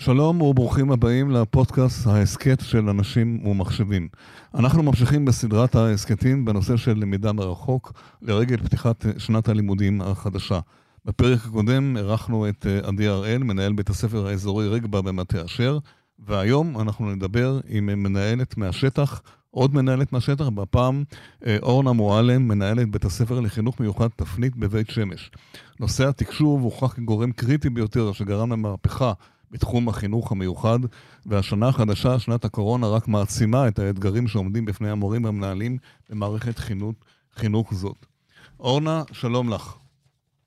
שלום וברוכים הבאים לפודקאסט ההסכת של אנשים ומחשבים. אנחנו ממשיכים בסדרת ההסכתים בנושא של למידה מרחוק לרגל פתיחת שנת הלימודים החדשה. בפרק הקודם אירחנו את אה, עדי הראל, מנהל בית הספר האזורי רגבה במטה אשר, והיום אנחנו נדבר עם מנהלת מהשטח, עוד מנהלת מהשטח, בפעם אה, אורנה מועלם, מנהלת בית הספר לחינוך מיוחד תפנית בבית שמש. נושא התקשוב הוכח כגורם קריטי ביותר שגרם למהפכה בתחום החינוך המיוחד, והשנה החדשה, שנת הקורונה, רק מעצימה את האתגרים שעומדים בפני המורים והמנהלים במערכת חינוך, חינוך זאת. אורנה, שלום לך.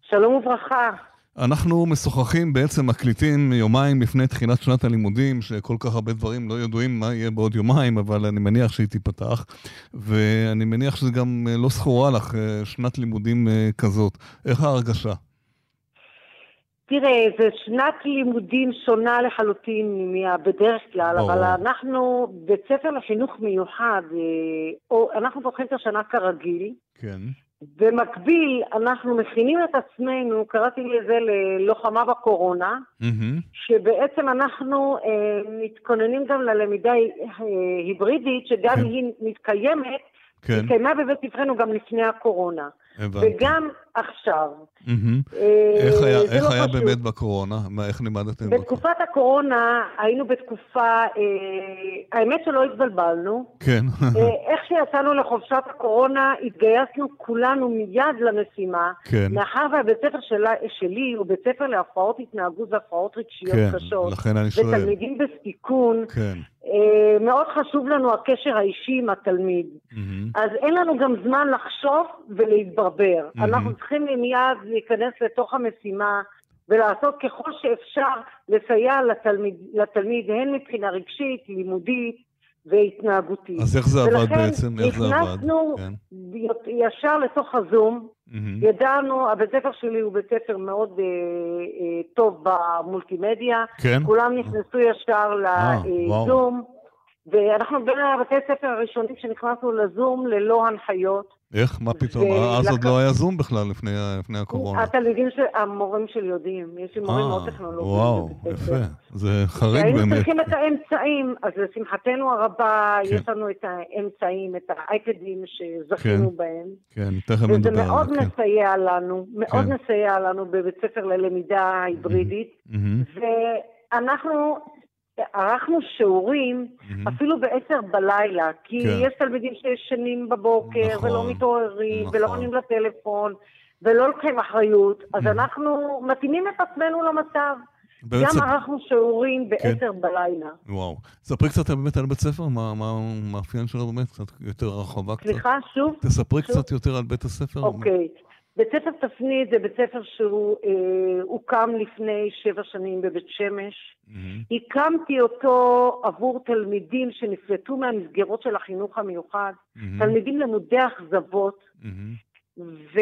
שלום וברכה. אנחנו משוחחים, בעצם מקליטים יומיים לפני תחילת שנת הלימודים, שכל כך הרבה דברים לא ידועים מה יהיה בעוד יומיים, אבל אני מניח שהיא תיפתח, ואני מניח שזה גם לא זכורה לך, אה, שנת לימודים אה, כזאת. איך ההרגשה? תראה, זו שנת לימודים שונה לחלוטין מבדרך כלל, אבל אנחנו בית ספר לחינוך מיוחד, אה, או אנחנו פותחים את השנה כרגיל. כן. במקביל, אנחנו מכינים את עצמנו, קראתי לזה ללוחמה בקורונה, mm-hmm. שבעצם אנחנו אה, מתכוננים גם ללמידה אה, היברידית, שגם כן. היא מתקיימת, כן. התקיימה בבית ספרנו גם לפני הקורונה. הבנתי. וגם עכשיו. איך היה, איך לא היה באמת בקורונה? מה, איך לימדתם? בתקופת הקורונה היינו בתקופה, אה, האמת שלא התבלבלנו. כן. אה, איך שיצאנו לחופשת הקורונה, התגייסנו כולנו מיד למשימה. כן. מאחר והבית ספר שלה, שלי הוא בית ספר להפרעות התנהגות והפרעות רגשיות כן, קשות. כן, לכן אני שואל. ותלמידים בסיכון. כן. אה, מאוד חשוב לנו הקשר האישי עם התלמיד. Mm-hmm. אז אין לנו גם זמן לחשוב ולהתברבר. Mm-hmm. אנחנו צריכים מיד להיכנס לתוך המשימה ולעשות ככל שאפשר לסייע לתלמיד, לתלמיד הן מבחינה רגשית, לימודית והתנהגותית. אז איך זה עבד בעצם? איך זה עבד? ולכן נכנסנו כן. ישר לתוך הזום. Mm-hmm. ידענו, הבית ספר שלי הוא בית ספר מאוד אה, אה, טוב במולטימדיה. כן? כולם נכנסו ישר לזום. אה, ואנחנו בין הבתי הספר הראשונים שנכנסנו לזום ללא הנחיות. איך? מה פתאום? ו... אז עוד לא היה זום בכלל לפני, לפני הקורונה. התלמידים, של, המורים שלי יודעים, יש לי מורים מאוד טכנולוגיים. וואו, יפה. זה חריג באמת. היינו צריכים את האמצעים, אז לשמחתנו הרבה, כן. יש לנו את האמצעים, את האייפדים שזכינו כן. בהם. כן, תכף נדבר. וזה מאוד כן. מסייע לנו, מאוד כן. מסייע לנו בבית ספר ללמידה היברידית. Mm-hmm. ואנחנו ערכנו שיעורים mm-hmm. אפילו בעשר בלילה, כי כן. יש תלמידים שישנים בבוקר נכון, ולא מתעוררים נכון. ולא עונים לטלפון ולא לוקחים אחריות, mm-hmm. אז אנחנו מתאימים את עצמנו למצב. גם ערכנו שיעורים כן. בעשר כן. בלילה. וואו. ספרי קצת באמת על בית ספר, מה המאפיין שלו באמת, קצת יותר רחבה קצת. סליחה, שוב? תספרי שוב? קצת יותר על בית הספר. אוקיי. בית ספר תפנית זה בית ספר שהוא אה, הוקם לפני שבע שנים בבית שמש. Mm-hmm. הקמתי אותו עבור תלמידים שנפלטו מהמסגרות של החינוך המיוחד, mm-hmm. תלמידים למודי אכזבות. Mm-hmm. ו...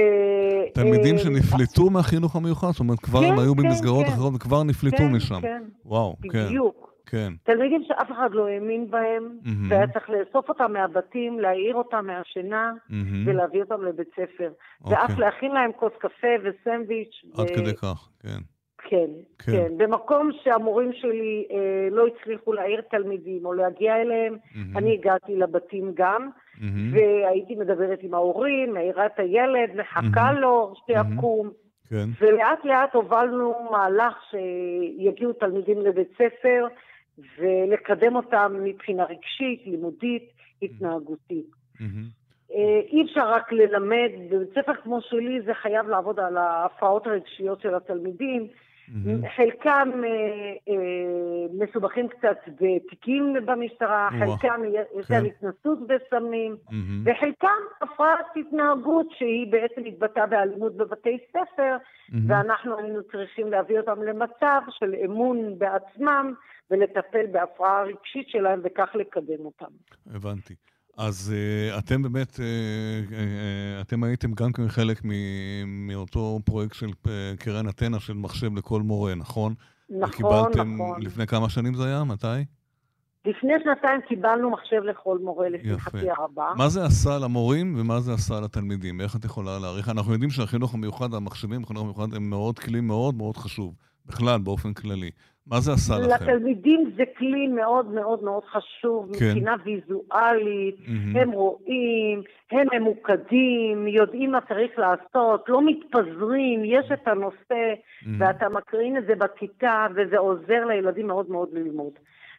תלמידים אה, שנפלטו מהחינוך המיוחד? זאת אומרת, כבר כן, הם היו כן, במסגרות כן. אחרות וכבר נפלטו כן, משם. כן, וואו, בדיוק. כן. בדיוק. כן. תלמידים שאף אחד לא האמין בהם, mm-hmm. והיה צריך לאסוף אותם מהבתים, להעיר אותם מהשינה, mm-hmm. ולהביא אותם לבית ספר. Okay. אוקיי. ואף להכין להם כוס קפה וסנדוויץ'. עד ו... כדי כך, כן. כן, כן, כן. במקום שהמורים שלי אה, לא הצליחו להעיר תלמידים או להגיע אליהם, mm-hmm. אני הגעתי לבתים גם, mm-hmm. והייתי מדברת עם ההורים, מעירה את הילד, מחכה mm-hmm. לו שיקום. Mm-hmm. כן. ולאט לאט הובלנו מהלך שיגיעו תלמידים לבית ספר, ולקדם אותם מבחינה רגשית, לימודית, התנהגותית. Mm-hmm. אי אפשר רק ללמד, בבית ספר כמו שלי זה חייב לעבוד על ההפרעות הרגשיות של התלמידים. Mm-hmm. חלקם אה, אה, מסובכים קצת בתיקים במשטרה, חלקם יש להם כן. התנסות בסמים, mm-hmm. וחלקם הפרעת התנהגות שהיא בעצם התבטאה באלימות בבתי ספר, mm-hmm. ואנחנו היינו צריכים להביא אותם למצב של אמון בעצמם, ולטפל בהפרעה הרגשית שלהם וכך לקדם אותם. הבנתי. אז uh, אתם באמת, uh, uh, אתם הייתם גם כן חלק מאותו פרויקט של uh, קרן אתנה של מחשב לכל מורה, נכון? נכון, וקיבלתם, נכון. לפני כמה שנים זה היה? מתי? לפני שנתיים קיבלנו מחשב לכל מורה, לשמחתי הרבה. מה זה עשה למורים ומה זה עשה לתלמידים? איך את יכולה להעריך? אנחנו יודעים שהחינוך המיוחד, המחשבים, החינוך המיוחד, הם מאוד כלי מאוד מאוד חשוב, בכלל, באופן כללי. מה זה עשה לכם? לתלמידים זה כלי מאוד מאוד מאוד חשוב כן. מבחינה ויזואלית, mm-hmm. הם רואים, הם ממוקדים, יודעים מה צריך לעשות, לא מתפזרים, יש את הנושא, mm-hmm. ואתה מקרין את זה בכיתה, וזה עוזר לילדים מאוד מאוד ללמוד.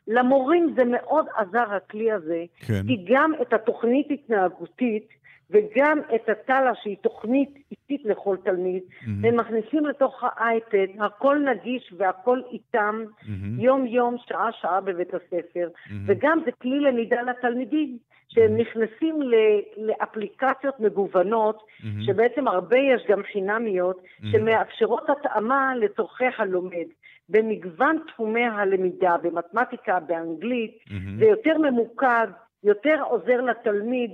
למורים זה מאוד עזר הכלי הזה, כן. כי גם את התוכנית התנהגותית, וגם את הטלה שהיא תוכנית איטית לכל תלמיד, mm-hmm. הם מכניסים לתוך האייפד, הכל נגיש והכל איתם, mm-hmm. יום-יום, שעה-שעה בבית הספר, mm-hmm. וגם זה כלי למידה לתלמידים, שהם נכנסים לאפליקציות מגוונות, mm-hmm. שבעצם הרבה יש גם חינמיות, mm-hmm. שמאפשרות התאמה לצורכי הלומד. במגוון תחומי הלמידה, במתמטיקה, באנגלית, mm-hmm. זה יותר ממוקד, יותר עוזר לתלמיד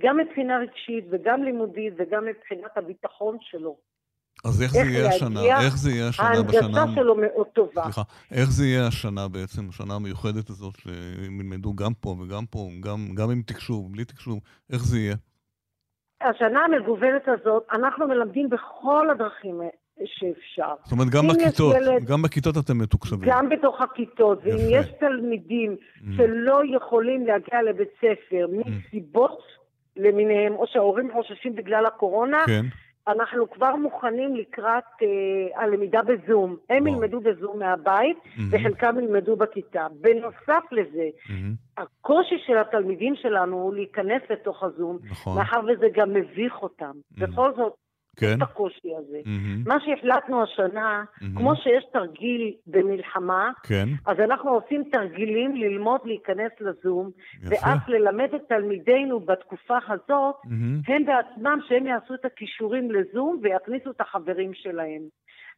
גם מבחינה רגשית וגם לימודית וגם מבחינת הביטחון שלו. אז איך, איך זה יהיה השנה? איך זה יהיה השנה ההנגשה בשנה... ההנגשה שלו מאוד טובה. סליחה, איך זה יהיה השנה בעצם, השנה המיוחדת הזאת, שהם ילמדו גם פה וגם פה, גם, גם עם תקשוב, בלי תקשוב, איך זה יהיה? השנה המגוונת הזאת, אנחנו מלמדים בכל הדרכים שאפשר. זאת אומרת, גם בכיתות, ילד, גם בכיתות אתם מתוקשבים. גם בתוך הכיתות, ואם יש תלמידים mm. שלא יכולים להגיע לבית ספר mm. למיניהם, או שההורים חוששים בגלל הקורונה, כן. אנחנו כבר מוכנים לקראת אה, הלמידה בזום. הם וואו. ילמדו בזום מהבית, mm-hmm. וחלקם ילמדו בכיתה. בנוסף לזה, mm-hmm. הקושי של התלמידים שלנו הוא להיכנס לתוך הזום, נכון. מאחר וזה גם מביך אותם. Mm-hmm. בכל זאת, כן. הקושי הזה. Mm-hmm. מה שהחלטנו השנה, mm-hmm. כמו שיש תרגיל במלחמה, כן. אז אנחנו עושים תרגילים ללמוד להיכנס לזום, יפה. ואף ללמד את תלמידינו בתקופה הזאת, mm-hmm. הם בעצמם, שהם יעשו את הכישורים לזום ויכניסו את החברים שלהם.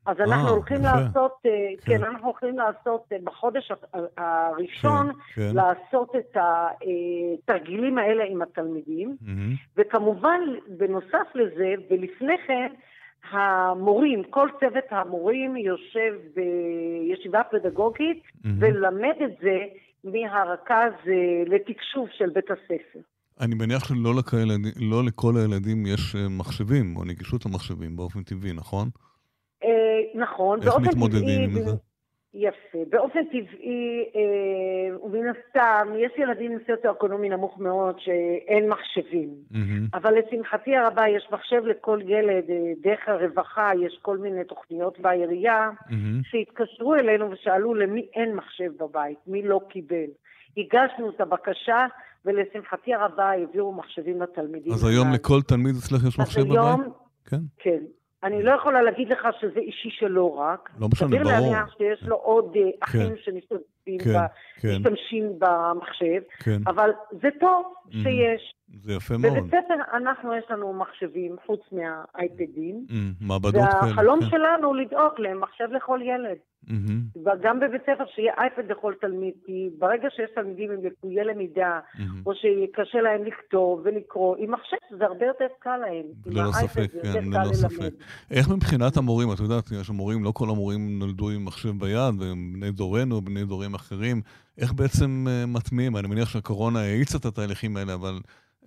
אז אנחנו 아, הולכים יפה. לעשות, אה, כן. כן, אנחנו הולכים לעשות אה, בחודש הראשון, כן, כן. לעשות את התרגילים האלה עם התלמידים, mm-hmm. וכמובן, בנוסף לזה, ולפני כן, המורים, כל צוות המורים יושב בישיבה פדגוגית mm-hmm. ולמד את זה מהרכז אה, לתקשוב של בית הספר. אני מניח שלא לא לכל הילדים יש מחשבים או נגישות למחשבים באופן טבעי, נכון? נכון. איך מתמודדים עם זה? יפה. באופן טבעי, אה, ומן הסתם, יש ילדים עם סוציו-אקונומי נמוך מאוד שאין מחשבים. Mm-hmm. אבל לשמחתי הרבה יש מחשב לכל ילד, אה, דרך הרווחה יש כל מיני תוכניות בעירייה, mm-hmm. שהתקשרו אלינו ושאלו למי אין מחשב בבית, מי לא קיבל. הגשנו את הבקשה, ולשמחתי הרבה העבירו מחשבים לתלמידים. אז היום לכל תלמיד אצלך יש מחשב בבית? היום, כן. כן. אני לא יכולה להגיד לך שזה אישי שלו רק. לא משנה, ברור. סביר להניח שיש לו עוד אה, כן. אחים שמשתמשים כן, כן. במחשב, כן. אבל זה טוב שיש. זה יפה מאוד. בבית ספר אנחנו, יש לנו מחשבים חוץ מהאייפדים. מעבדות כאלה. והחלום שלנו לדאוג למחשב לכל ילד. Mm-hmm. וגם בבית ספר שיהיה אייפד לכל תלמיד, כי ברגע שיש תלמידים עם לקויי למידה, mm-hmm. או שקשה להם לכתוב ולקרוא, עם מחשב זה הרבה יותר קל להם. ללא ספק, כן, ללא ספק. איך מבחינת המורים, את יודעת, יש המורים, לא כל המורים נולדו עם מחשב ביד, והם בני דורנו, בני דורים אחרים. איך בעצם uh, מטמיעים? אני מניח שהקורונה האיצה את התהליכים האלה, אבל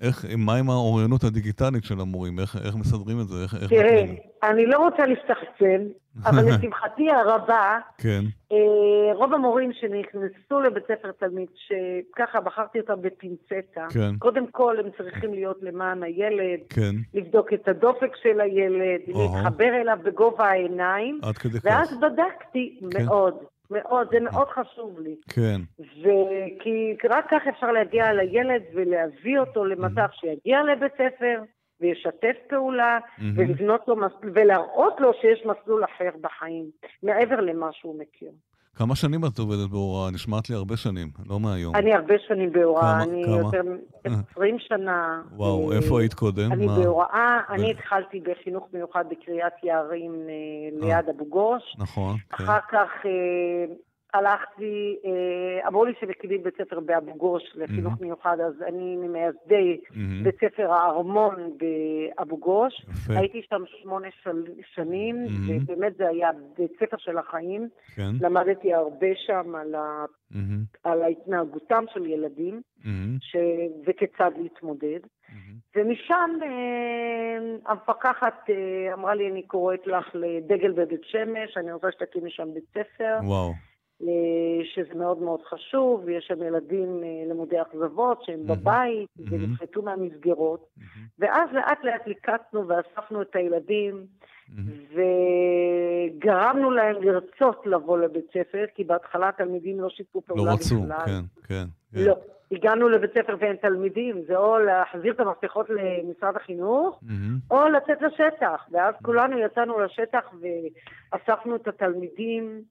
איך, מה עם האוריינות הדיגיטלית של המורים? איך, איך מסדרים את זה? איך, איך תראה, אני לא רוצה להסתחצן, אבל לשמחתי הרבה, כן. אה, רוב המורים שנכנסו לבית ספר תלמיד, שככה בחרתי אותם בפינצטה, כן. קודם כל הם צריכים להיות למען הילד, כן. לבדוק את הדופק של הילד, להתחבר אליו בגובה העיניים, עד כדי כך. ואז בדקתי כן. מאוד. מאוד, זה מאוד חשוב לי. כן. וכי רק כך אפשר להגיע לילד ולהביא אותו למצב שיגיע לבית ספר וישתף פעולה ולבנות לו מסלול, ולהראות לו שיש מסלול אחר בחיים, מעבר למה שהוא מכיר. כמה שנים את עובדת בהוראה? נשמעת לי הרבה שנים, לא מהיום. אני הרבה שנים בהוראה, אני כמה? יותר מ-20 שנה. וואו, אה, איפה היית קודם? אני מה? בהוראה, אני התחלתי בחינוך מיוחד בקריית יערים אה, ליד אבו גוש. נכון. כן. אחר כך אה, הלכתי, אה, אמרו לי שמקימים בית ספר באבו גוש לחינוך mm-hmm. מיוחד, אז אני ממייסדי mm-hmm. בית ספר הארמון באבו גוש. יפה. הייתי שם שמונה של, שנים, mm-hmm. ובאמת זה היה בית ספר של החיים. כן. למדתי הרבה שם על, ה, mm-hmm. על ההתנהגותם של ילדים, mm-hmm. ש, וכיצד להתמודד. Mm-hmm. ומשם אה, המפקחת אה, אמרה לי, אני קוראת לך לדגל בבית שמש, אני רוצה שתקימי שם בית ספר. וואו. שזה מאוד מאוד חשוב, יש שם ילדים למודי אכזבות שהם בבית ונפחתו מהמסגרות, ואז לאט לאט ליקטנו ואספנו את הילדים. וגרמנו להם לרצות לבוא לבית ספר, כי בהתחלה התלמידים לא שיתפו פעולה בכלל. לא רצו, כן, כן, כן. לא. הגענו לבית ספר ואין תלמידים, זה או להחזיר את המפתחות למשרד החינוך, mm-hmm. או לצאת לשטח. ואז כולנו יצאנו לשטח ואספנו את התלמידים.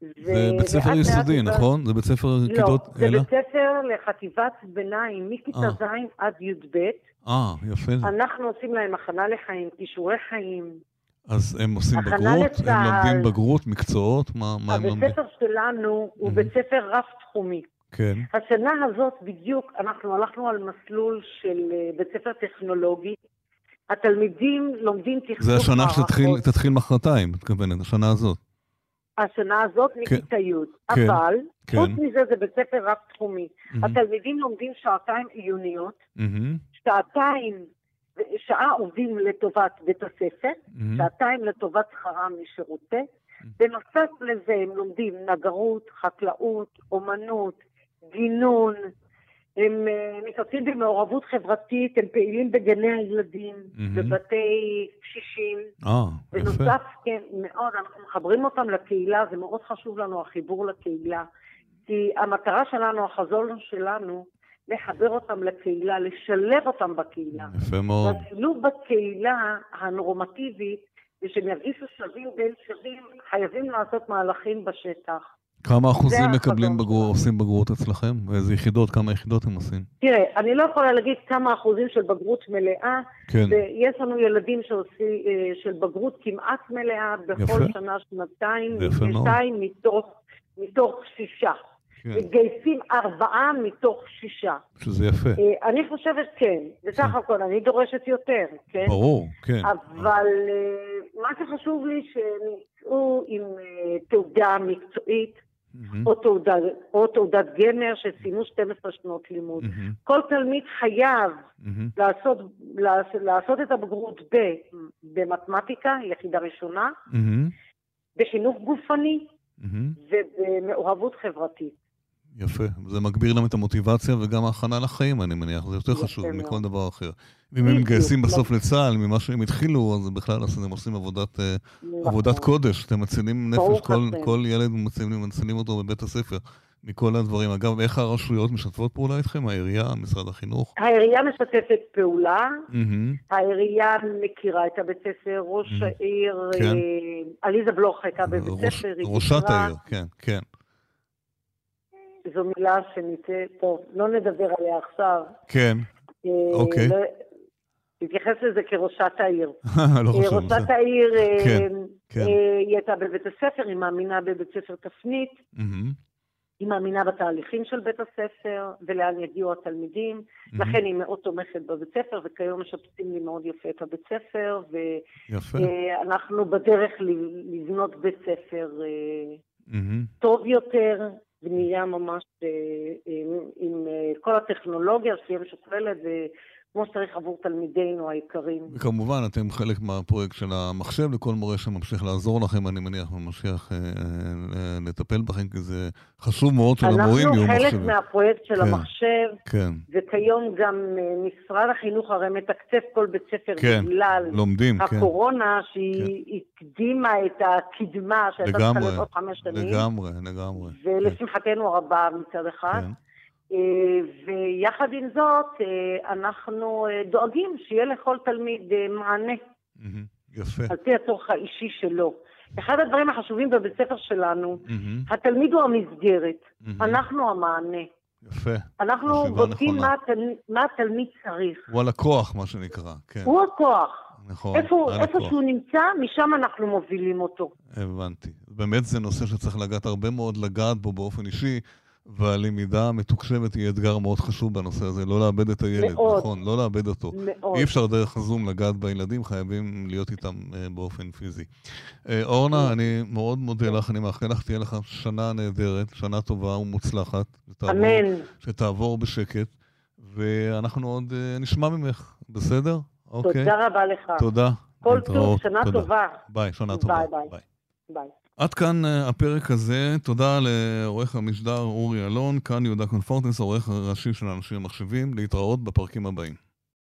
זה בית ספר יסודי, נכון? זה בית ספר לא, כיתות... לא, זה בית ספר לחטיבת ביניים, מכיתה אה. ז' עד י"ב. אה, יפה. אנחנו עושים להם הכנה לחיים, כישורי חיים. אז הם עושים בגרות? הם לומדים בגרות, מקצועות? מה, מה הם לומדים? הבית ספר שלנו הוא בית ספר רב-תחומי. כן. השנה הזאת בדיוק אנחנו הלכנו על מסלול של אה, בית ספר טכנולוגי. התלמידים לומדים תכנון מערכות. זה השנה שתתחיל מחרתיים, את מתכוונת, השנה הזאת. השנה הזאת כן. מכיתה י', כן, אבל כן. חוץ מזה זה בית ספר רב-תחומי. Mm-hmm. התלמידים לומדים שעתיים עיוניות, mm-hmm. שעתיים שעה עובדים לטובת בית הספר, mm-hmm. שעתיים לטובת שכרם משירותי. בנוסף לזה הם לומדים נגרות, חקלאות, אומנות, גינון, הם uh, מתעסקים במעורבות חברתית, הם פעילים בגני הילדים, mm-hmm. בבתי קשישים. אה, יפה. בנוסף, כן, מאוד, אנחנו מחברים אותם לקהילה, זה מאוד חשוב לנו, החיבור לקהילה. כי המטרה שלנו, החזון שלנו, לחבר אותם לקהילה, לשלב אותם בקהילה. יפה מאוד. והשילוב בקהילה הנורמטיבית, ושהם ירגישו שווים בין שווים, חייבים לעשות מהלכים בשטח. כמה אחוזים מקבלים בגרות, עושים בגרות אצלכם? ואיזה יחידות, כמה יחידות הם עושים? תראה, אני לא יכולה להגיד כמה אחוזים של בגרות מלאה. כן. ויש לנו ילדים שעושים אה, של בגרות כמעט מלאה בכל יפה. שנה, שנתיים, שנתיים מתוך, מתוך שישה. כן. מתגייסים ארבעה מתוך שישה. שזה יפה. אה, אני חושבת כן, בסך כן. הכל אני דורשת יותר, כן? ברור, כן. אבל אה, מה שחשוב לי שהם יצאו עם תעודה מקצועית, mm-hmm. או, תעודה, או תעודת גמר שסיימו 12 שנות לימוד. Mm-hmm. כל תלמיד חייב mm-hmm. לעשות, לעשות, לעשות את הבגרות ב, במתמטיקה, יחידה ראשונה, mm-hmm. בחינוך גופני mm-hmm. ובמעורבות חברתית. יפה, זה מגביר להם את המוטיבציה וגם ההכנה לחיים, אני מניח, זה יותר חשוב מכל דבר אחר. ואם הם מתגייסים בסוף לצה"ל, ממה שהם התחילו, אז בכלל הם עושים עבודת, אה, נכון. עבודת קודש, אתם מצילים נפש, כל, כל ילד מצילים, מצילים אותו בבית הספר. מכל הדברים. אגב, איך הרשויות משתפות פעולה איתכם? העירייה, משרד החינוך? העירייה משתפת פעולה, mm-hmm. העירייה מכירה את הבית ספר, ראש mm-hmm. העיר, כן. אה, עליזה בלוך הייתה בבית ראש, ספר, היא ראשת העיר, כן, כן. זו מילה שניתן, טוב, לא נדבר עליה עכשיו. כן, אה, אוקיי. לא, נתייחס לזה כראשת העיר. לא חשוב. אה, ראשת העיר, אה, כן, כן. היא הייתה בבית הספר, היא מאמינה בבית ספר תפנית. היא מאמינה בתהליכים של בית הספר ולאן יגיעו התלמידים. לכן היא מאוד תומכת בבית ספר, וכיום משפצים לי מאוד יפה את הבית ספר, ואנחנו בדרך לבנות בית ספר. טוב יותר, בנייה ממש אה, עם, אה, כל הטכנולוגיה שתהיה משוכללת כמו שצריך עבור תלמידינו היקרים. וכמובן, אתם חלק מהפרויקט של המחשב לכל מורה שממשיך לעזור לכם, אני מניח, וממשיך אה, אה, לטפל בכם, כי זה חשוב מאוד שלמורים יהיו מחשבים. אנחנו חלק מהפרויקט של כן, המחשב, כן. וכיום גם אה, משרד החינוך הרי מתקצב כל בית ספר כן, בגלל לומדים, כן. הקורונה, כן. שהיא כן. הקדימה את הקדמה שהייתה צריכה להיות עוד חמש שנים. לגמרי, לגמרי. ולשמחתנו כן. הרבה מצד אחד. כן. אה, ויחד עם זאת, אה, אנחנו אה, דואגים שיהיה לכל תלמיד מענה. יפה. על פי הצורך האישי שלו. אחד הדברים החשובים בבית ספר שלנו, התלמיד הוא המסגרת, אנחנו המענה. יפה. אנחנו בודקים מה, התל... מה התלמיד צריך. הוא הלקוח, מה שנקרא, כן. הוא הכוח. נכון, איפה, איפה שהוא נמצא, משם אנחנו מובילים אותו. הבנתי. באמת זה נושא שצריך לגעת הרבה מאוד לגעת בו באופן אישי. והלמידה המתוקשבת היא אתגר מאוד חשוב בנושא הזה, לא לאבד את הילד, מאוד. נכון, לא לאבד אותו. מאוד. אי אפשר דרך הזום לגעת בילדים, חייבים להיות איתם uh, באופן פיזי. Uh, אורנה, אני מאוד מודה לך, אני מאחל לך, תהיה לך שנה נהדרת, שנה טובה ומוצלחת. שתעבור, אמן. שתעבור בשקט, ואנחנו עוד uh, נשמע ממך, בסדר? אוקיי. תודה רבה לך. תודה. כל טוב, שנה תודה. טובה. ביי, שנה טובה. ביי. ביי. ביי. עד כאן אה, הפרק הזה. תודה לעורך המשדר אורי אלון, כאן יהודה קונפורטס, העורך הראשי של אנשים ומחשבים. להתראות בפרקים הבאים.